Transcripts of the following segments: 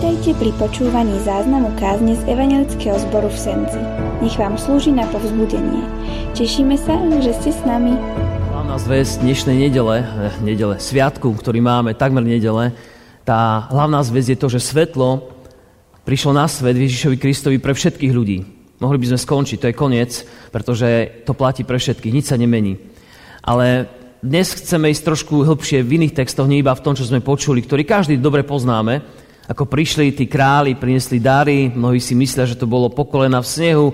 Vítajte pri počúvaní záznamu kázne z Evangelického zboru v Senci. Nech vám slúži na povzbudenie. Tešíme sa, že ste s nami. Hlavná zväz dnešnej nedele, eh, nedele, sviatku, ktorý máme, takmer nedele, tá hlavná zväz je to, že svetlo prišlo na svet Ježišovi Kristovi pre všetkých ľudí. Mohli by sme skončiť, to je koniec, pretože to platí pre všetkých, nič sa nemení. Ale dnes chceme ísť trošku hĺbšie v iných textoch, nie iba v tom, čo sme počuli, ktorý každý dobre poznáme, ako prišli tí králi, priniesli dary, mnohí si myslia, že to bolo pokolena v snehu,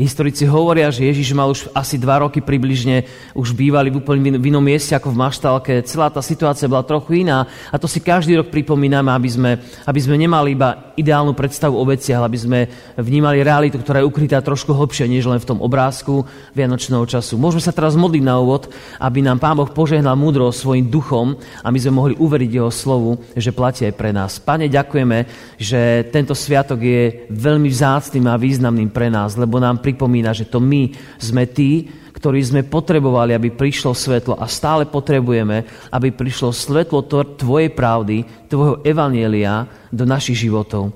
Historici hovoria, že Ježiš mal už asi dva roky približne, už bývali v úplne v inom mieste ako v Maštalke. Celá tá situácia bola trochu iná a to si každý rok pripomíname, aby sme, aby sme nemali iba ideálnu predstavu o veciach, aby sme vnímali realitu, ktorá je ukrytá trošku hlbšie, než len v tom obrázku Vianočného času. Môžeme sa teraz modliť na úvod, aby nám Pán Boh požehnal múdro svojim duchom a my sme mohli uveriť Jeho slovu, že platí aj pre nás. Pane, ďakujeme, že tento sviatok je veľmi vzácným a významným pre nás, lebo nám pripomína, že to my sme tí, ktorí sme potrebovali, aby prišlo svetlo a stále potrebujeme, aby prišlo svetlo Tvojej pravdy, Tvojho evanielia do našich životov.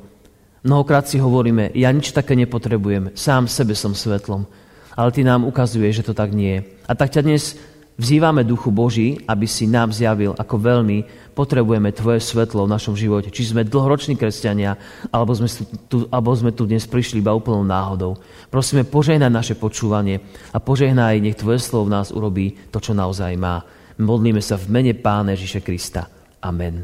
Mnohokrát si hovoríme, ja nič také nepotrebujem, sám sebe som svetlom. Ale Ty nám ukazuje, že to tak nie je. A tak ťa dnes Vzývame Duchu Boží, aby si nám zjavil, ako veľmi potrebujeme Tvoje svetlo v našom živote. Či sme dlhoroční kresťania, alebo sme tu, alebo sme tu dnes prišli iba úplnou náhodou. Prosíme, požehnaj naše počúvanie a požehnaj, nech Tvoje slovo v nás urobí to, čo naozaj má. Modlíme sa v mene Pána Ježiša Krista. Amen.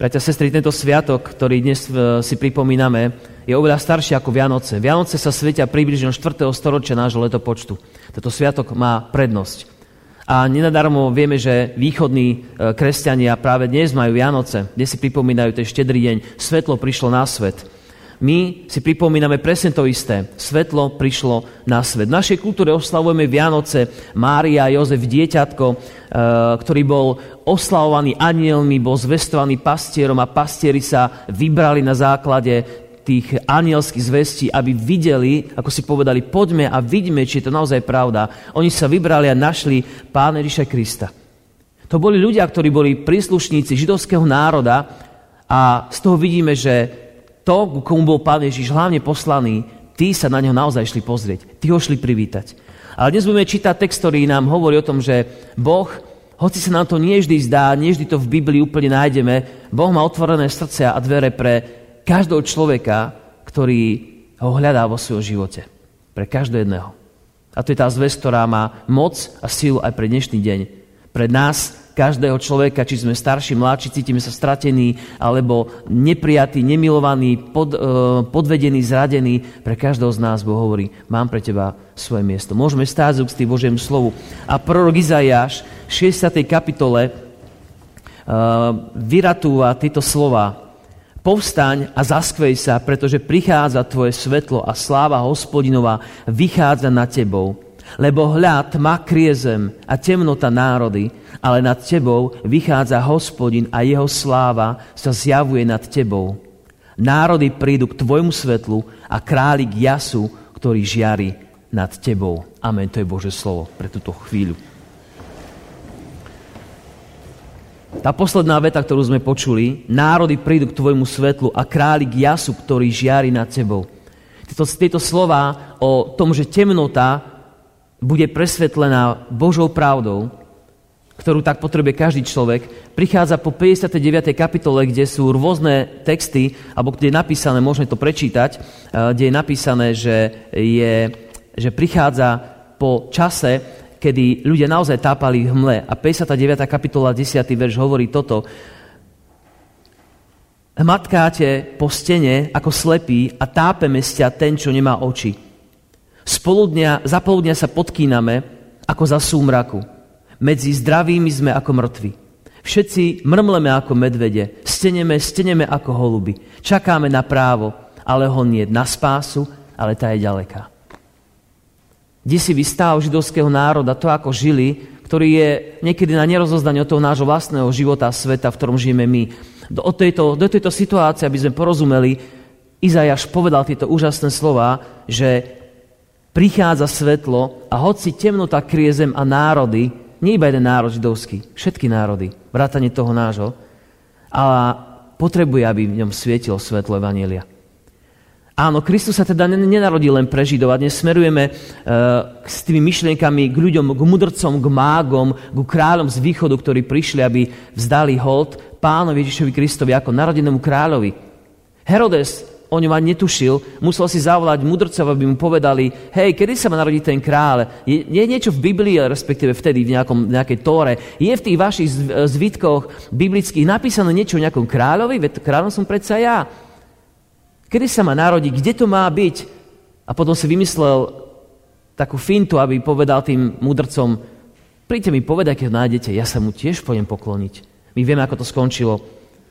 Bratia sestry, tento sviatok, ktorý dnes e, si pripomíname, je oveľa starší ako Vianoce. Vianoce sa svetia približne 4. storočia nášho letopočtu. Tento sviatok má prednosť. A nenadarmo vieme, že východní e, kresťania práve dnes majú Vianoce, kde si pripomínajú ten štedrý deň. Svetlo prišlo na svet. My si pripomíname presne to isté. Svetlo prišlo na svet. V našej kultúre oslavujeme Vianoce. Mária Jozef, dieťatko, e, ktorý bol oslavovaný anielmi, bol zvestovaný pastierom a pastieri sa vybrali na základe tých anielských zvestí, aby videli, ako si povedali, poďme a vidíme, či je to naozaj pravda. Oni sa vybrali a našli Pána Ježiša Krista. To boli ľudia, ktorí boli príslušníci židovského národa a z toho vidíme, že to, komu bol Pán Ježiš hlavne poslaný, tí sa na neho naozaj šli pozrieť. Tí ho šli privítať. Ale dnes budeme čítať text, ktorý nám hovorí o tom, že Boh, hoci sa nám to nie vždy zdá, nie vždy to v Biblii úplne nájdeme, Boh má otvorené srdce a dvere pre každého človeka, ktorý ho hľadá vo svojom živote. Pre každého jedného. A to je tá zväz, ktorá má moc a silu aj pre dnešný deň. Pre nás, každého človeka, či sme starší, mladší, cítime sa stratení, alebo neprijatí, nemilovaní, pod, uh, podvedení, zradení. Pre každého z nás Boh hovorí, mám pre teba svoje miesto. Môžeme stáť z Božiemu slovu. A prorok Izajáš v 60. kapitole uh, vyratúva tieto slova Povstaň a zaskvej sa, pretože prichádza tvoje svetlo a sláva hospodinová vychádza nad tebou. Lebo hľad tma krie zem a temnota národy, ale nad tebou vychádza hospodin a jeho sláva sa zjavuje nad tebou. Národy prídu k tvojmu svetlu a králik jasu, ktorý žiari nad tebou. Amen, to je Bože slovo pre túto chvíľu. Tá posledná veta, ktorú sme počuli, národy prídu k tvojmu svetlu a králik jasu, ktorý žiari nad tebou. Tieto, tieto slova o tom, že temnota bude presvetlená Božou pravdou, ktorú tak potrebuje každý človek, prichádza po 59. kapitole, kde sú rôzne texty, alebo kde je napísané, môžeme to prečítať, eh, kde je napísané, že, je, že prichádza po čase, kedy ľudia naozaj tápali v hmle. A 59. kapitola 10. verš hovorí toto. Hmatkáte po stene ako slepí a tápeme sťa ten, čo nemá oči. Spoludnia, za sa podkíname ako za súmraku. Medzi zdravými sme ako mŕtvi. Všetci mrmleme ako medvede, steneme, steneme ako holuby. Čakáme na právo, ale ho nie na spásu, ale tá je ďaleká si stav židovského národa, to ako žili, ktorý je niekedy na nerozozdanie od toho nášho vlastného života a sveta, v ktorom žijeme my. Do, tejto, do tejto situácie, aby sme porozumeli, Izajaš povedal tieto úžasné slova, že prichádza svetlo a hoci temnota krie zem a národy, nie iba jeden národ židovský, všetky národy, vrátane toho nášho, a potrebuje, aby v ňom svietilo svetlo Evanielia. Áno, Kristus sa teda nenarodil len pre Židov a dnes smerujeme uh, s tými myšlienkami k ľuďom, k mudrcom, k mágom, k kráľom z východu, ktorí prišli, aby vzdali hold pánovi Ježišovi Kristovi ako narodenému kráľovi. Herodes o ňom ani netušil, musel si zavolať mudrcov, aby mu povedali, hej, kedy sa má narodiť ten kráľ? Je, je niečo v Biblii, respektíve vtedy v nejakom, nejakej tóre, je v tých vašich zvitkoch biblických napísané niečo o nejakom kráľovi? Veď kráľom som predsa ja. Kedy sa má narodiť? Kde to má byť? A potom si vymyslel takú fintu, aby povedal tým mudrcom, príďte mi povedať, keď ho nájdete, ja sa mu tiež pôjdem pokloniť. My vieme, ako to skončilo.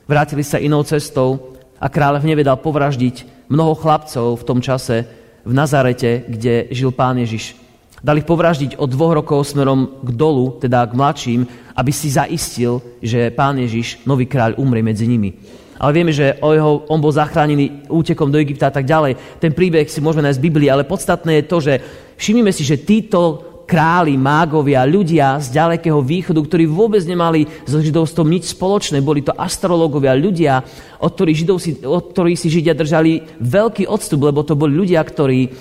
Vrátili sa inou cestou a kráľ v neve dal povraždiť mnoho chlapcov v tom čase v Nazarete, kde žil pán Ježiš. Dali povraždiť od dvoch rokov smerom k dolu, teda k mladším, aby si zaistil, že pán Ježiš, nový kráľ, umrie medzi nimi ale vieme, že o jeho, on bol zachránený útekom do Egypta a tak ďalej. Ten príbeh si môžeme nájsť v Biblii, ale podstatné je to, že všimnime si, že títo králi, mágovia, ľudia z ďalekého východu, ktorí vôbec nemali so židovstvom nič spoločné. Boli to astrologovia, ľudia, od ktorých, židov si, od ktorých si Židia držali veľký odstup, lebo to boli ľudia, ktorí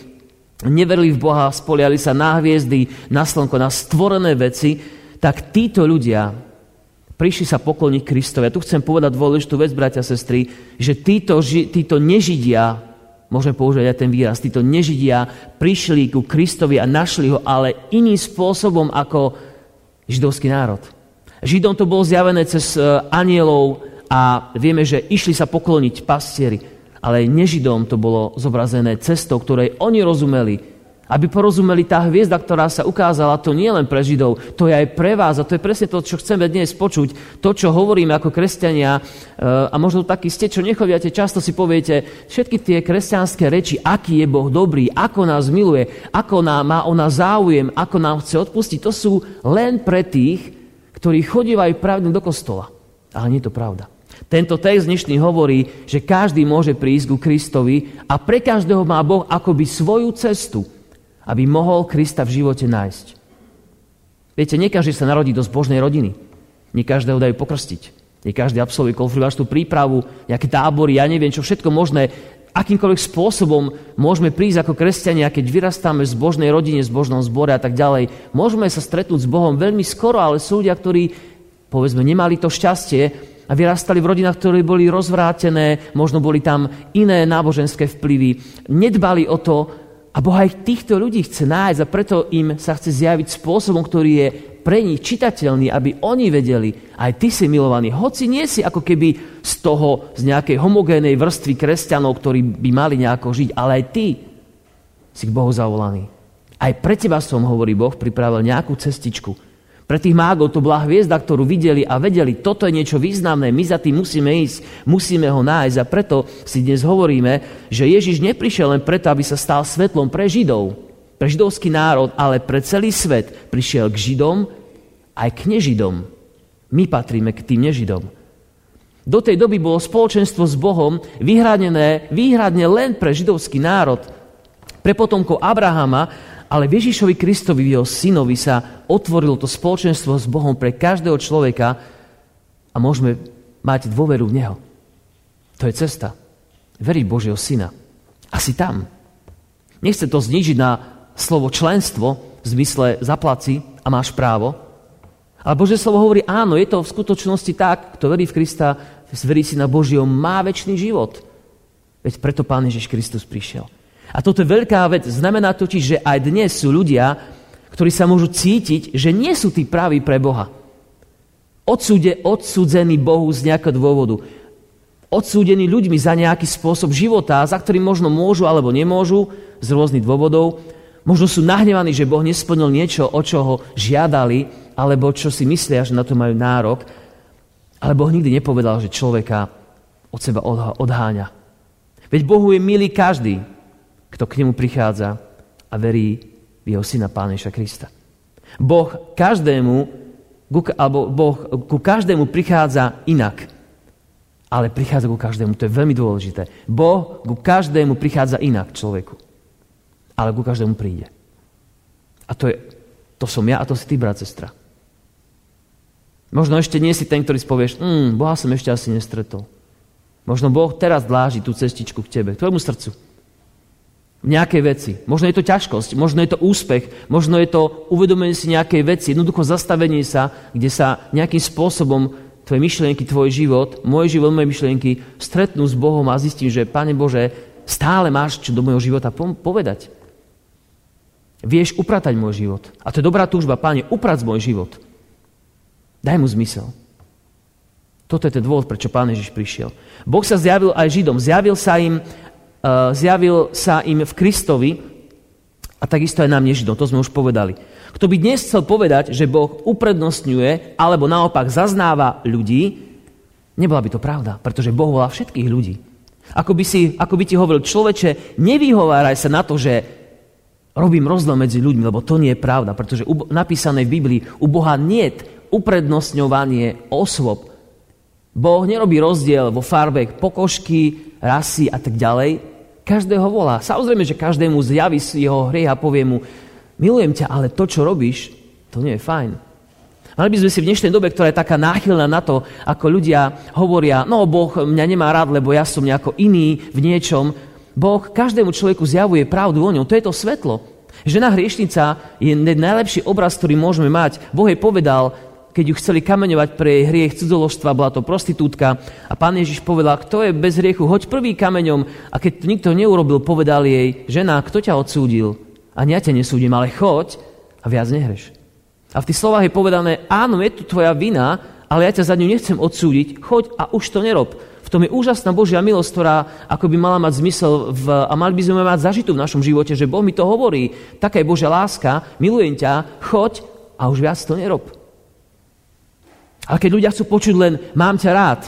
neverili v Boha, spoliali sa na hviezdy, na slnko, na stvorené veci, tak títo ľudia prišli sa pokloniť Kristovi. Ja tu chcem povedať dôležitú vec, bratia a sestry, že títo, títo nežidia, môžeme použiť aj ten výraz, títo nežidia prišli ku Kristovi a našli ho, ale iným spôsobom ako židovský národ. Židom to bolo zjavené cez e, anielov a vieme, že išli sa pokloniť pastieri, ale nežidom to bolo zobrazené cestou, ktorej oni rozumeli, aby porozumeli tá hviezda, ktorá sa ukázala, to nie len pre Židov, to je aj pre vás a to je presne to, čo chceme dnes počuť. To, čo hovoríme ako kresťania eh, a možno takí ste, čo nechoviate, často si poviete, všetky tie kresťanské reči, aký je Boh dobrý, ako nás miluje, ako nám má o nás záujem, ako nám chce odpustiť, to sú len pre tých, ktorí chodívajú pravdne do kostola. Ale nie je to pravda. Tento text dnešný hovorí, že každý môže prísť ku Kristovi a pre každého má Boh akoby svoju cestu aby mohol Krista v živote nájsť. Viete, nie sa narodí do zbožnej rodiny. Nie každého dajú pokrstiť. Nie každý absolvuje konfirmačnú prípravu, nejaké tábory, ja neviem, čo všetko možné. Akýmkoľvek spôsobom môžeme prísť ako kresťania, keď vyrastáme v zbožnej rodine, v zbožnom zbore a tak ďalej. Môžeme sa stretnúť s Bohom veľmi skoro, ale sú ľudia, ktorí, povedzme, nemali to šťastie a vyrastali v rodinách, ktoré boli rozvrátené, možno boli tam iné náboženské vplyvy, nedbali o to, a Boh aj týchto ľudí chce nájsť a preto im sa chce zjaviť spôsobom, ktorý je pre nich čitateľný, aby oni vedeli, aj ty si milovaný, hoci nie si ako keby z toho, z nejakej homogénej vrstvy kresťanov, ktorí by mali nejako žiť, ale aj ty si k Bohu zavolaný. Aj pre teba som, hovorí Boh, pripravil nejakú cestičku, pre tých mágov to bola hviezda, ktorú videli a vedeli, toto je niečo významné, my za tým musíme ísť, musíme ho nájsť. A preto si dnes hovoríme, že Ježiš neprišiel len preto, aby sa stal svetlom pre Židov, pre židovský národ, ale pre celý svet. Prišiel k Židom aj k nežidom. My patríme k tým nežidom. Do tej doby bolo spoločenstvo s Bohom vyhradené výhradne len pre židovský národ, pre potomkov Abrahama ale Ježišovi Kristovi, jeho synovi sa otvorilo to spoločenstvo s Bohom pre každého človeka a môžeme mať dôveru v Neho. To je cesta. Veriť Božieho syna. Asi tam. Nechce to znižiť na slovo členstvo v zmysle zaplaci a máš právo. Ale Božie slovo hovorí, áno, je to v skutočnosti tak, kto verí v Krista, verí si na Božieho, má väčší život. Veď preto Pán Ježiš Kristus prišiel. A toto je veľká vec. Znamená totiž, že aj dnes sú ľudia, ktorí sa môžu cítiť, že nie sú tí praví pre Boha. Odsúde, odsúdzený Bohu z nejakého dôvodu. Odsúdení ľuďmi za nejaký spôsob života, za ktorý možno môžu alebo nemôžu z rôznych dôvodov. Možno sú nahnevaní, že Boh nesplnil niečo, o čo ho žiadali, alebo čo si myslia, že na to majú nárok. Ale Boh nikdy nepovedal, že človeka od seba odháňa. Veď Bohu je milý každý, kto k nemu prichádza a verí v jeho syna Páneša Krista. Boh každému, alebo boh ku každému prichádza inak. Ale prichádza ku každému, to je veľmi dôležité. Boh ku každému prichádza inak človeku. Ale ku každému príde. A to, je, to som ja a to si ty, brat, sestra. Možno ešte nie si ten, ktorý si povieš, mm, Boha som ešte asi nestretol. Možno Boh teraz dláži tú cestičku k tebe, k tvojmu srdcu. V nejakej veci. Možno je to ťažkosť, možno je to úspech, možno je to uvedomenie si nejakej veci, jednoducho zastavenie sa, kde sa nejakým spôsobom tvoje myšlienky, tvoj život, môj život, moje myšlienky stretnú s Bohom a zistím, že Pane Bože, stále máš čo do môjho života povedať. Vieš upratať môj život. A to je dobrá túžba, Pane, uprať môj život. Daj mu zmysel. Toto je ten dôvod, prečo Pán Ježiš prišiel. Boh sa zjavil aj Židom. Zjavil sa im, zjavil sa im v Kristovi a takisto aj nám nežidom. To sme už povedali. Kto by dnes chcel povedať, že Boh uprednostňuje alebo naopak zaznáva ľudí, nebola by to pravda, pretože Boh volá všetkých ľudí. Ako by, si, ako by ti hovoril človeče, nevyhováraj sa na to, že robím rozdiel medzi ľuďmi, lebo to nie je pravda, pretože napísané v Biblii u Boha nie uprednostňovanie osôb, Boh nerobí rozdiel vo farbe pokožky, rasy a tak ďalej. Každého volá. Samozrejme, že každému zjaví jeho hriech a povie mu, milujem ťa, ale to, čo robíš, to nie je fajn. Mali by sme si v dnešnej dobe, ktorá je taká náchylná na to, ako ľudia hovoria, no Boh mňa nemá rád, lebo ja som nejako iný v niečom. Boh každému človeku zjavuje pravdu o ňom. To je to svetlo. Žena hriešnica je najlepší obraz, ktorý môžeme mať. Boh jej povedal, keď ju chceli kameňovať pre jej hriech cudzoložstva, bola to prostitútka a pán Ježiš povedal, kto je bez hriechu, hoď prvý kameňom a keď to nikto neurobil, povedal jej, žena, kto ťa odsúdil? A ja ťa nesúdim, ale choď a viac nehreš. A v tých slovách je povedané, áno, je tu tvoja vina, ale ja ťa za ňu nechcem odsúdiť, choď a už to nerob. V tom je úžasná Božia milosť, ktorá ako by mala mať zmysel v, a mali by sme mať zažitú v našom živote, že Boh mi to hovorí. Taká je Božia láska, milujem ťa, choď a už viac to nerob. Ale keď ľudia chcú počuť len mám ťa rád,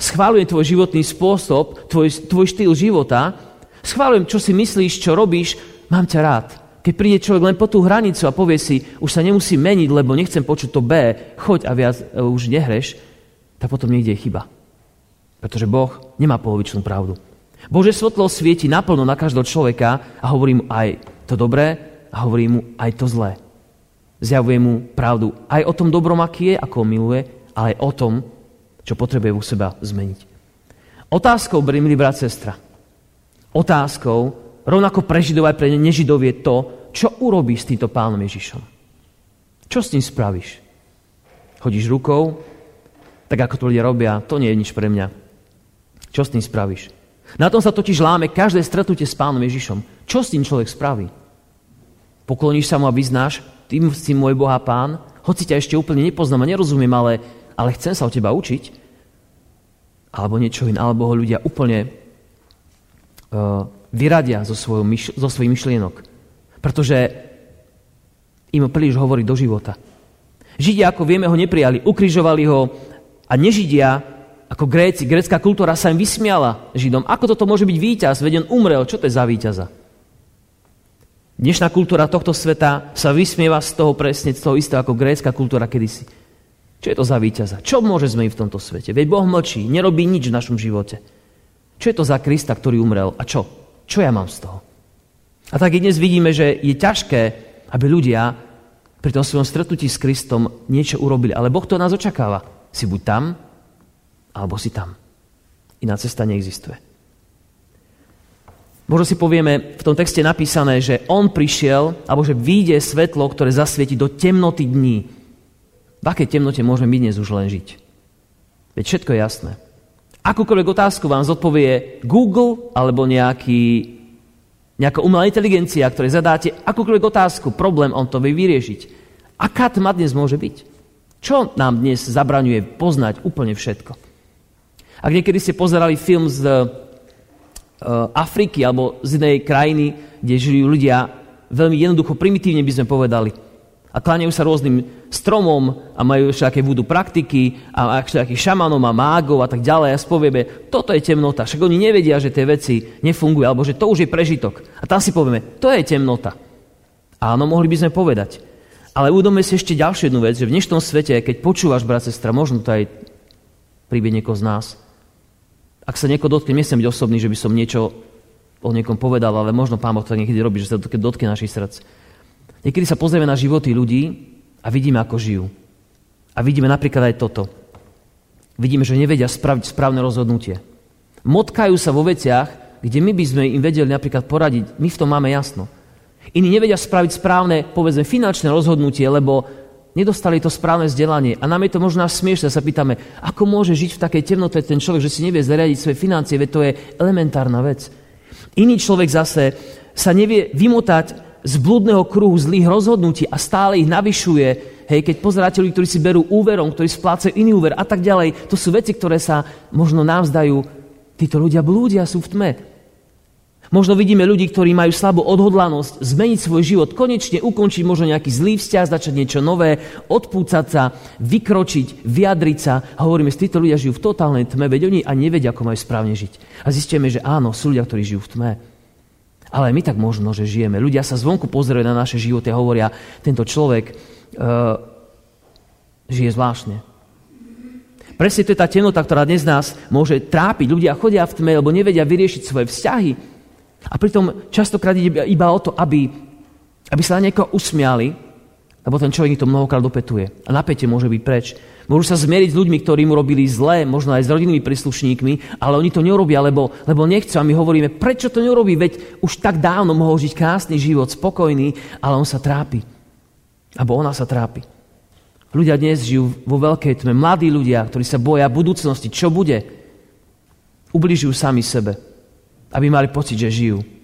schválujem tvoj životný spôsob, tvoj, tvoj štýl života, schválujem, čo si myslíš, čo robíš, mám ťa rád. Keď príde človek len po tú hranicu a povie si, už sa nemusí meniť, lebo nechcem počuť to B, choď a viac e, už nehreš, tak potom niekde je chyba. Pretože Boh nemá polovičnú pravdu. Bože svetlo svieti naplno na každého človeka a hovorí mu aj to dobré a hovorí mu aj to zlé. Zjavuje mu pravdu aj o tom dobrom, aký je, ako miluje, ale aj o tom, čo potrebuje u seba zmeniť. Otázkou, milí brat, sestra, otázkou, rovnako pre Židov aj pre nežidov je to, čo urobíš s týmto pánom Ježišom. Čo s ním spravíš? Chodíš rukou, tak ako to ľudia robia, to nie je nič pre mňa. Čo s tým spravíš? Na tom sa totiž láme každé stretnutie s pánom Ježišom. Čo s tým človek spraví? Pokloníš sa mu a vyznáš, tým si môj Boha pán, hoci ťa ešte úplne nepoznám a nerozumiem, ale ale chcem sa o teba učiť, alebo niečo iné, alebo ho ľudia úplne uh, vyradia zo, svojho, zo svojich myšlienok. Pretože im príliš hovorí do života. Židia, ako vieme, ho neprijali, ukrižovali ho a nežidia, ako Gréci, grécka kultúra sa im vysmiala Židom. Ako toto môže byť víťaz? Veď on umrel. Čo to je za víťaza? Dnešná kultúra tohto sveta sa vysmieva z toho presne, z toho istého ako grécka kultúra kedysi. Čo je to za víťaza? Čo môže zmeniť v tomto svete? Veď Boh mlčí, nerobí nič v našom živote. Čo je to za Krista, ktorý umrel? A čo? Čo ja mám z toho? A tak dnes vidíme, že je ťažké, aby ľudia pri tom svojom stretnutí s Kristom niečo urobili. Ale Boh to nás očakáva. Si buď tam, alebo si tam. Iná cesta neexistuje. Možno si povieme, v tom texte napísané, že on prišiel, alebo že vyjde svetlo, ktoré zasvieti do temnoty dní. V akej temnote môžeme my dnes už len žiť? Veď všetko je jasné. Akúkoľvek otázku vám zodpovie Google alebo nejaký, nejaká umelá inteligencia, ktoré zadáte akúkoľvek otázku, problém, on to vie vyriešiť. Aká tma dnes môže byť? Čo nám dnes zabraňuje poznať úplne všetko? Ak niekedy ste pozerali film z uh, Afriky alebo z inej krajiny, kde žili ľudia veľmi jednoducho, primitívne by sme povedali, a kláňajú sa rôznym stromom a majú všaké vúdu praktiky a všakých šamanom a mágov a tak ďalej a spovieme, toto je temnota. Však oni nevedia, že tie veci nefungujú alebo že to už je prežitok. A tam si povieme, to je temnota. Áno, mohli by sme povedať. Ale uvedomme si ešte ďalšiu jednu vec, že v dnešnom svete, keď počúvaš, brat, sestra, možno to aj príbeh niekoho z nás, ak sa nieko dotkne, nechcem byť osobný, že by som niečo o niekom povedal, ale možno Pán Boh to niekedy robí, že sa dotkne našich srdc Niekedy sa pozrieme na životy ľudí a vidíme, ako žijú. A vidíme napríklad aj toto. Vidíme, že nevedia spraviť správne rozhodnutie. Motkajú sa vo veciach, kde my by sme im vedeli napríklad poradiť. My v tom máme jasno. Iní nevedia spraviť správne, povedzme, finančné rozhodnutie, lebo nedostali to správne vzdelanie. A nám je to možno až smiešne, sa pýtame, ako môže žiť v takej temnote ten človek, že si nevie zariadiť svoje financie, veď to je elementárna vec. Iný človek zase sa nevie vymotať z blúdneho kruhu zlých rozhodnutí a stále ich navyšuje. Hej, keď pozeráte ľudí, ktorí si berú úverom, ktorí splácajú iný úver a tak ďalej, to sú veci, ktoré sa možno nám zdajú. Títo ľudia blúdia, sú v tme. Možno vidíme ľudí, ktorí majú slabú odhodlanosť zmeniť svoj život, konečne ukončiť možno nejaký zlý vzťah, začať niečo nové, odpúcať sa, vykročiť, vyjadriť sa. A hovoríme, že títo ľudia žijú v totálnej tme, veď oni ani nevedia, ako majú správne žiť. A zistíme, že áno, sú ľudia, ktorí žijú v tme. Ale my tak možno, že žijeme. Ľudia sa zvonku pozerajú na naše životy a hovoria, tento človek uh, žije zvláštne. Presne to je tá temnota, ktorá dnes nás môže trápiť. Ľudia chodia v tme, lebo nevedia vyriešiť svoje vzťahy. A pritom častokrát ide iba o to, aby, aby sa na niekoho usmiali, lebo ten človek to mnohokrát dopetuje. A napätie môže byť preč. Môžu sa zmieriť s ľuďmi, ktorí mu robili zlé, možno aj s rodinnými príslušníkmi, ale oni to neurobia, lebo, lebo nechcú. A my hovoríme, prečo to neurobí, veď už tak dávno mohol žiť krásny život, spokojný, ale on sa trápi. Abo ona sa trápi. Ľudia dnes žijú vo veľkej tme. Mladí ľudia, ktorí sa boja budúcnosti, čo bude, ubližujú sami sebe, aby mali pocit, že žijú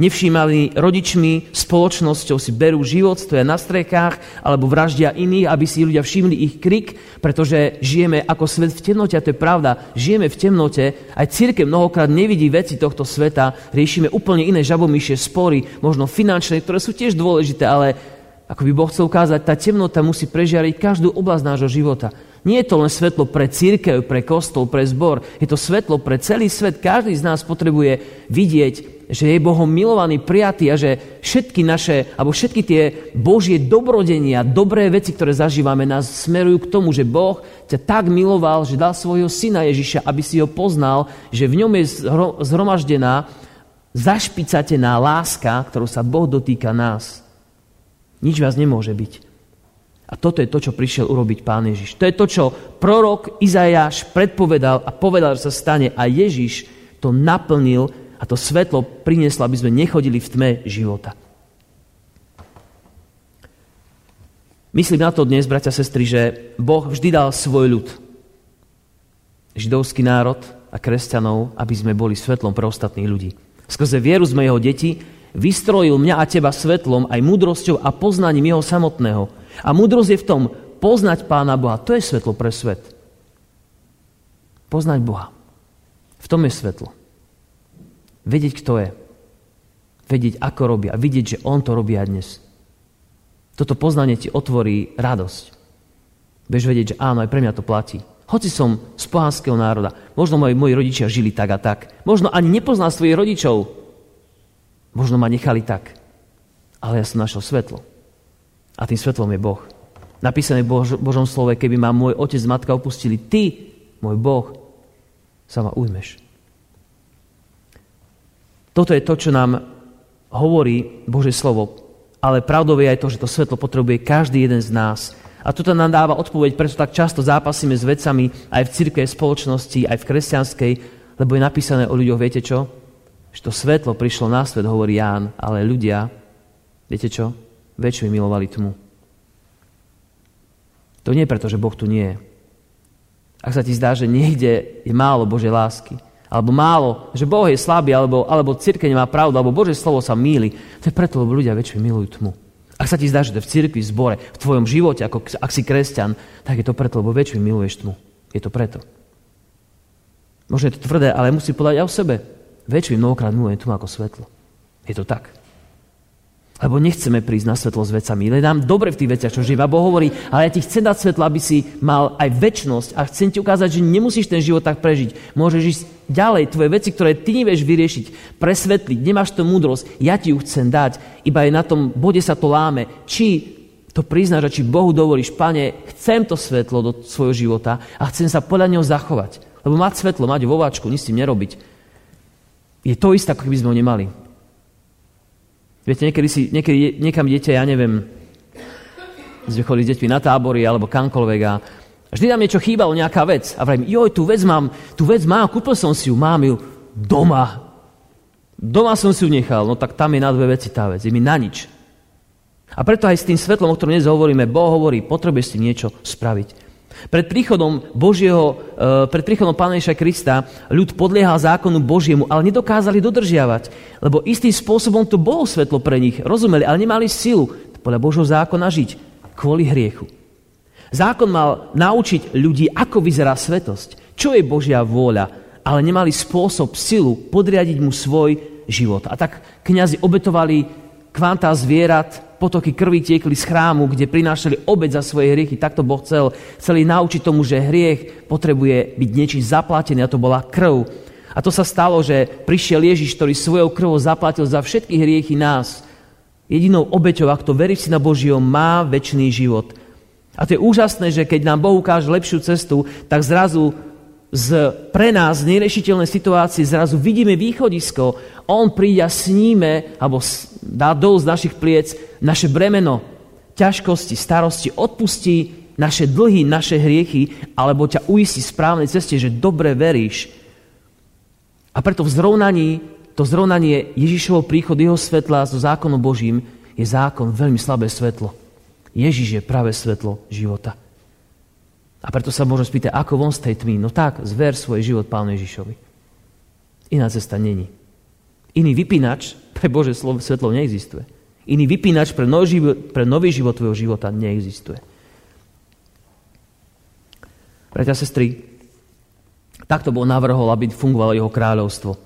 nevšímali rodičmi, spoločnosťou si berú život, stoja na strekách alebo vraždia iných, aby si ľudia všimli ich krik, pretože žijeme ako svet v temnote a to je pravda. Žijeme v temnote, aj církev mnohokrát nevidí veci tohto sveta, riešime úplne iné žabomyšie spory, možno finančné, ktoré sú tiež dôležité, ale ako by Boh chcel ukázať, tá temnota musí prežiariť každú oblasť nášho života. Nie je to len svetlo pre církev, pre kostol, pre zbor. Je to svetlo pre celý svet. Každý z nás potrebuje vidieť, že je Bohom milovaný, prijatý a že všetky naše, alebo všetky tie Božie dobrodenia, dobré veci, ktoré zažívame, nás smerujú k tomu, že Boh ťa tak miloval, že dal svojho syna Ježiša, aby si ho poznal, že v ňom je zhromaždená, zašpicatená láska, ktorú sa Boh dotýka nás. Nič vás nemôže byť. A toto je to, čo prišiel urobiť Pán Ježiš. To je to, čo prorok Izajáš predpovedal a povedal, že sa stane. A Ježiš to naplnil a to svetlo prinieslo, aby sme nechodili v tme života. Myslím na to dnes, bratia a sestry, že Boh vždy dal svoj ľud. Židovský národ a kresťanov, aby sme boli svetlom pre ostatných ľudí. Skrze vieru sme jeho deti, vystrojil mňa a teba svetlom aj múdrosťou a poznaním jeho samotného. A múdrosť je v tom poznať Pána Boha. To je svetlo pre svet. Poznať Boha. V tom je svetlo. Vedieť, kto je. Vedieť, ako robí. A vidieť, že On to robí aj dnes. Toto poznanie ti otvorí radosť. Budeš vedieť, že áno, aj pre mňa to platí. Hoci som z pohanského národa, možno moji, moji rodičia žili tak a tak, možno ani nepoznal svojich rodičov, možno ma nechali tak, ale ja som našiel svetlo. A tým svetlom je Boh. Napísané v Bož- Božom slove, keby ma môj otec, matka opustili, ty, môj Boh, sa ma ujmeš. Toto je to, čo nám hovorí Božie slovo. Ale pravdou je aj to, že to svetlo potrebuje každý jeden z nás. A toto nám dáva odpoveď, prečo tak často zápasíme s vecami aj v cirkve, v spoločnosti, aj v kresťanskej, lebo je napísané o ľuďoch, viete čo? Že to svetlo prišlo na svet, hovorí Ján, ale ľudia, viete čo? väčšmi milovali tmu. To nie je preto, že Boh tu nie je. Ak sa ti zdá, že niekde je málo Božej lásky, alebo málo, že Boh je slabý, alebo, alebo církev nemá pravdu, alebo Božie slovo sa míli, to je preto, lebo ľudia väčšmi milujú tmu. Ak sa ti zdá, že to je v cirkvi, v zbore, v tvojom živote, ako ak si kresťan, tak je to preto, lebo väčšmi miluješ tmu. Je to preto. Možno je to tvrdé, ale musí povedať aj o sebe. Väčšmi mnohokrát milujem tmu ako svetlo. Je to tak. Lebo nechceme prísť na svetlo s vecami. Je nám dobre v tých veciach, čo živá. Boh hovorí, ale ja ti chcem dať svetlo, aby si mal aj väčnosť a chcem ti ukázať, že nemusíš ten život tak prežiť. Môžeš ísť ďalej. Tvoje veci, ktoré ty nevieš vyriešiť, presvetliť, nemáš to múdrosť, ja ti ju chcem dať. Iba aj na tom bode sa to láme. Či to priznáš a či Bohu dovolíš, pane, chcem to svetlo do svojho života a chcem sa podľa neho zachovať. Lebo mať svetlo, mať vováčku, nič s tým nerobiť. Je to isté, ako keby sme ho nemali. Viete, niekedy, si, niekedy niekam idete, ja neviem, sme chodili s deťmi na tábory alebo kamkoľvek a, Vždy nám niečo chýbalo, nejaká vec. A vrajím, joj, tú vec mám, tú vec mám, kúpil som si ju, mám ju doma. Doma som si ju nechal, no tak tam je na dve veci tá vec, je mi na nič. A preto aj s tým svetlom, o ktorom dnes hovoríme, Boh hovorí, potrebuješ si niečo spraviť. Pred príchodom Božieho, e, pred príchodom Pána Krista ľud podliehal zákonu Božiemu, ale nedokázali dodržiavať, lebo istým spôsobom to bolo svetlo pre nich, rozumeli, ale nemali silu podľa Božieho zákona žiť kvôli hriechu. Zákon mal naučiť ľudí, ako vyzerá svetosť, čo je Božia vôľa, ale nemali spôsob, silu podriadiť mu svoj život. A tak kňazi obetovali kvantá zvierat, potoky krvi tiekli z chrámu, kde prinášali obeď za svoje hriechy. Takto Boh chcel. Chceli naučiť tomu, že hriech potrebuje byť niečím zaplatený a to bola krv. A to sa stalo, že prišiel Ježiš, ktorý svojou krvou zaplatil za všetky hriechy nás. Jedinou obeťou, ak to verí si na Božího, má väčší život. A to je úžasné, že keď nám Boh ukáže lepšiu cestu, tak zrazu z pre nás nerešiteľnej situácie zrazu vidíme východisko. On príde a sníme, alebo dá dolu z našich pliec naše bremeno, ťažkosti, starosti, odpustí naše dlhy, naše hriechy, alebo ťa uistí správnej ceste, že dobre veríš. A preto v zrovnaní, to zrovnanie Ježišovho príchod, jeho svetla so zákonom Božím je zákon veľmi slabé svetlo. Ježiš je práve svetlo života. A preto sa môžem spýtať, ako von z tej tmy? No tak, zver svoj život Pánu Ježišovi. Iná cesta není. Iný vypínač pre Bože svetlo neexistuje. Iný vypínač pre nový život, pre nový život tvojho života neexistuje. Bratia, sestry, takto Boh navrhol, aby fungovalo jeho kráľovstvo.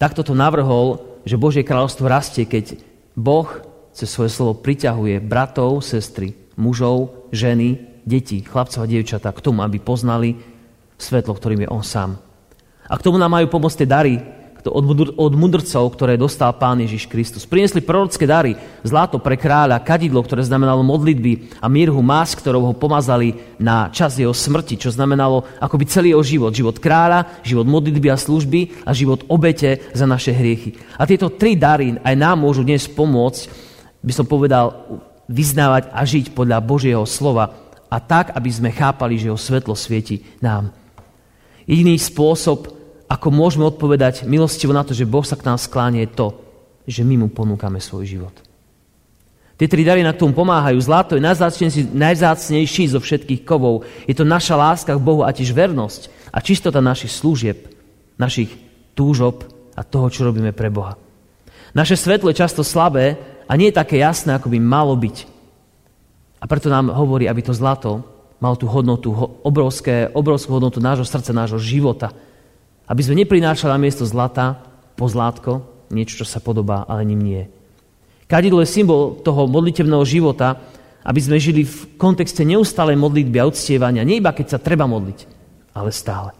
Takto to navrhol, že Božie kráľovstvo rastie, keď Boh cez svoje slovo priťahuje bratov, sestry, mužov, ženy, deti, chlapcov a dievčatá k tomu, aby poznali svetlo, ktorým je On sám. A k tomu nám majú pomôcť tie dary od mudrcov, ktoré dostal Pán Ježiš Kristus. Priniesli prorocké dary, zlato pre kráľa, kadidlo, ktoré znamenalo modlitby a mirhu, más, ktorou ho pomazali na čas jeho smrti, čo znamenalo akoby celý jeho život. Život kráľa, život modlitby a služby a život obete za naše hriechy. A tieto tri dary aj nám môžu dnes pomôcť by som povedal, vyznávať a žiť podľa Božieho slova a tak, aby sme chápali, že jeho svetlo svieti nám. Jediný spôsob, ako môžeme odpovedať milostivo na to, že Boh sa k nám sklánie, to, že my mu ponúkame svoj život. Tie tri dary na tomu pomáhajú. Zlato je najzácnejší, najzácnejší zo všetkých kovov. Je to naša láska k Bohu a tiež vernosť a čistota našich služieb, našich túžob a toho, čo robíme pre Boha. Naše svetlo je často slabé a nie je také jasné, ako by malo byť. A preto nám hovorí, aby to zlato malo tú hodnotu, obrovské, obrovskú hodnotu nášho srdca, nášho života. Aby sme neprinášali na miesto zlata pozlátko, niečo, čo sa podobá, ale ním nie. Kadidlo je symbol toho modlitevného života, aby sme žili v kontexte neustálej modlitby a uctievania, nie iba keď sa treba modliť, ale stále.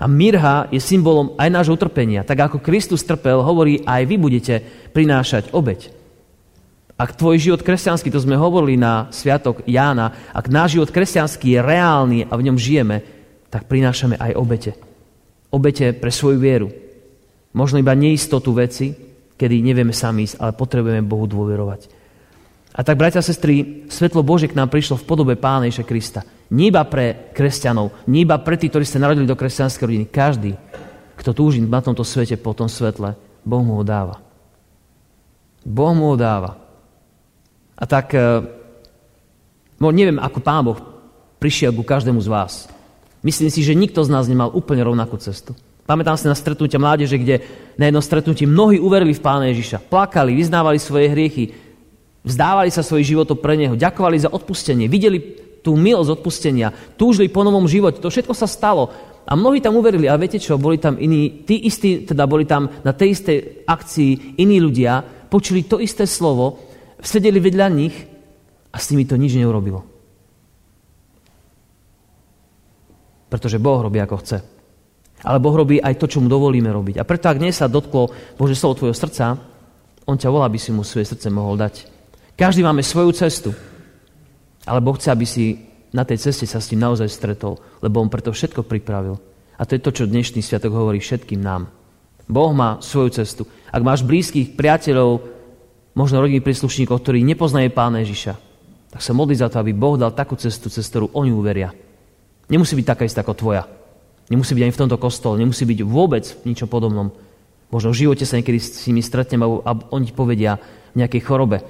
A mirha je symbolom aj nášho utrpenia. Tak ako Kristus trpel, hovorí, aj vy budete prinášať obeď. Ak tvoj život kresťanský, to sme hovorili na Sviatok Jána, ak náš život kresťanský je reálny a v ňom žijeme, tak prinášame aj obete. Obete pre svoju vieru. Možno iba neistotu veci, kedy nevieme sami ísť, ale potrebujeme Bohu dôverovať. A tak, bratia a sestry, svetlo Bože k nám prišlo v podobe Pána Ježa Krista. Nie iba pre kresťanov, nie iba pre tých, ktorí ste narodili do kresťanskej rodiny. Každý, kto túži na tomto svete po tom svetle, Boh mu ho dáva. Boh mu ho dáva. A tak, e, no neviem, ako Pán Boh prišiel ku každému z vás. Myslím si, že nikto z nás nemal úplne rovnakú cestu. Pamätám si na stretnutia mládeže, kde na jednom stretnutí mnohí uverili v Pána Ježiša. Plakali, vyznávali svoje hriechy, vzdávali sa svojich životov pre Neho, ďakovali za odpustenie, videli tú milosť odpustenia, túžili po novom živote. To všetko sa stalo. A mnohí tam uverili, ale viete čo, boli tam iní, tí istí, teda boli tam na tej istej akcii iní ľudia, počuli to isté slovo sedeli vedľa nich a s nimi to nič neurobilo. Pretože Boh robí, ako chce. Ale Boh robí aj to, čo mu dovolíme robiť. A preto, ak dnes sa dotklo Bože slovo tvojho srdca, on ťa volá, aby si mu svoje srdce mohol dať. Každý máme svoju cestu. Ale Boh chce, aby si na tej ceste sa s tým naozaj stretol, lebo on preto všetko pripravil. A to je to, čo dnešný sviatok hovorí všetkým nám. Boh má svoju cestu. Ak máš blízkych priateľov, možno rodinných príslušníkov, ktorí nepoznajú Pána Ježiša, tak sa modli za to, aby Boh dal takú cestu, cez ktorú oni uveria. Nemusí byť taká istá ako tvoja. Nemusí byť ani v tomto kostole, nemusí byť vôbec v ničom podobnom. Možno v živote sa niekedy s nimi stretnem a oni ti povedia v nejakej chorobe,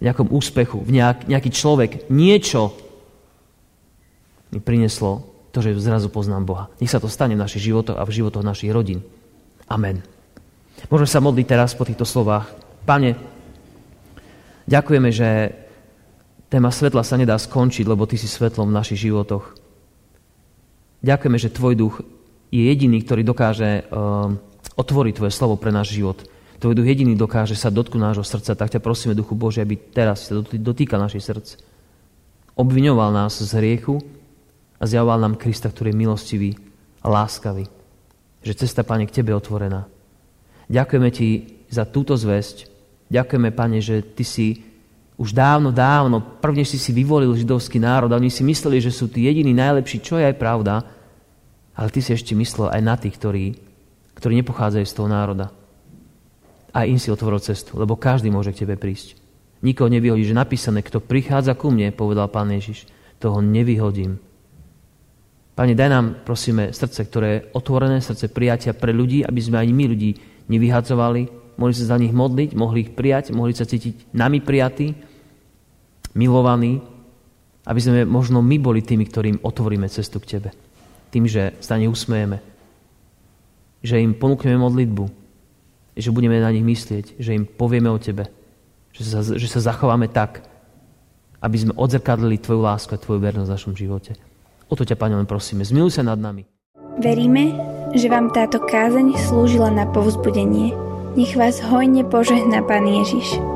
v nejakom úspechu, v nejak, nejaký človek, niečo mi prineslo to, že zrazu poznám Boha. Nech sa to stane v našich životoch a v životoch našich rodín. Amen. Môžeme sa modliť teraz po týchto slovách. Pane, ďakujeme, že téma svetla sa nedá skončiť, lebo Ty si svetlom v našich životoch. Ďakujeme, že Tvoj duch je jediný, ktorý dokáže uh, otvoriť Tvoje slovo pre náš život. Tvoj duch jediný dokáže sa dotknúť nášho srdca. Tak ťa prosíme, Duchu Bože, aby teraz sa dotýka našej srdce. Obviňoval nás z hriechu a zjavoval nám Krista, ktorý je milostivý a láskavý. Že cesta, Pane, k Tebe je otvorená. Ďakujeme Ti za túto zväzť. Ďakujeme, Pane, že Ty si už dávno, dávno, prvne si si vyvolil židovský národ a oni si mysleli, že sú tí jediní najlepší, čo je aj pravda, ale ty si ešte myslel aj na tých, ktorí, ktorí nepochádzajú z toho národa. A im si otvoril cestu, lebo každý môže k tebe prísť. Nikoho nevyhodí, že napísané, kto prichádza ku mne, povedal pán Ježiš, toho nevyhodím. Pane, daj nám, prosíme, srdce, ktoré je otvorené, srdce prijatia pre ľudí, aby sme ani my ľudí nevyhadzovali, mohli sa za nich modliť, mohli ich prijať, mohli sa cítiť nami prijatí, milovaní, aby sme možno my boli tými, ktorým otvoríme cestu k Tebe. Tým, že sa na usmejeme, že im ponúkneme modlitbu, že budeme na nich myslieť, že im povieme o Tebe, že sa, že sa zachováme tak, aby sme odzrkadlili Tvoju lásku a Tvoju vernosť v našom živote. O to ťa, Pane, len prosíme. Zmiluj sa nad nami. Veríme, že vám táto kázeň slúžila na povzbudenie. Nech vás hojne požehná Pán Ježiš.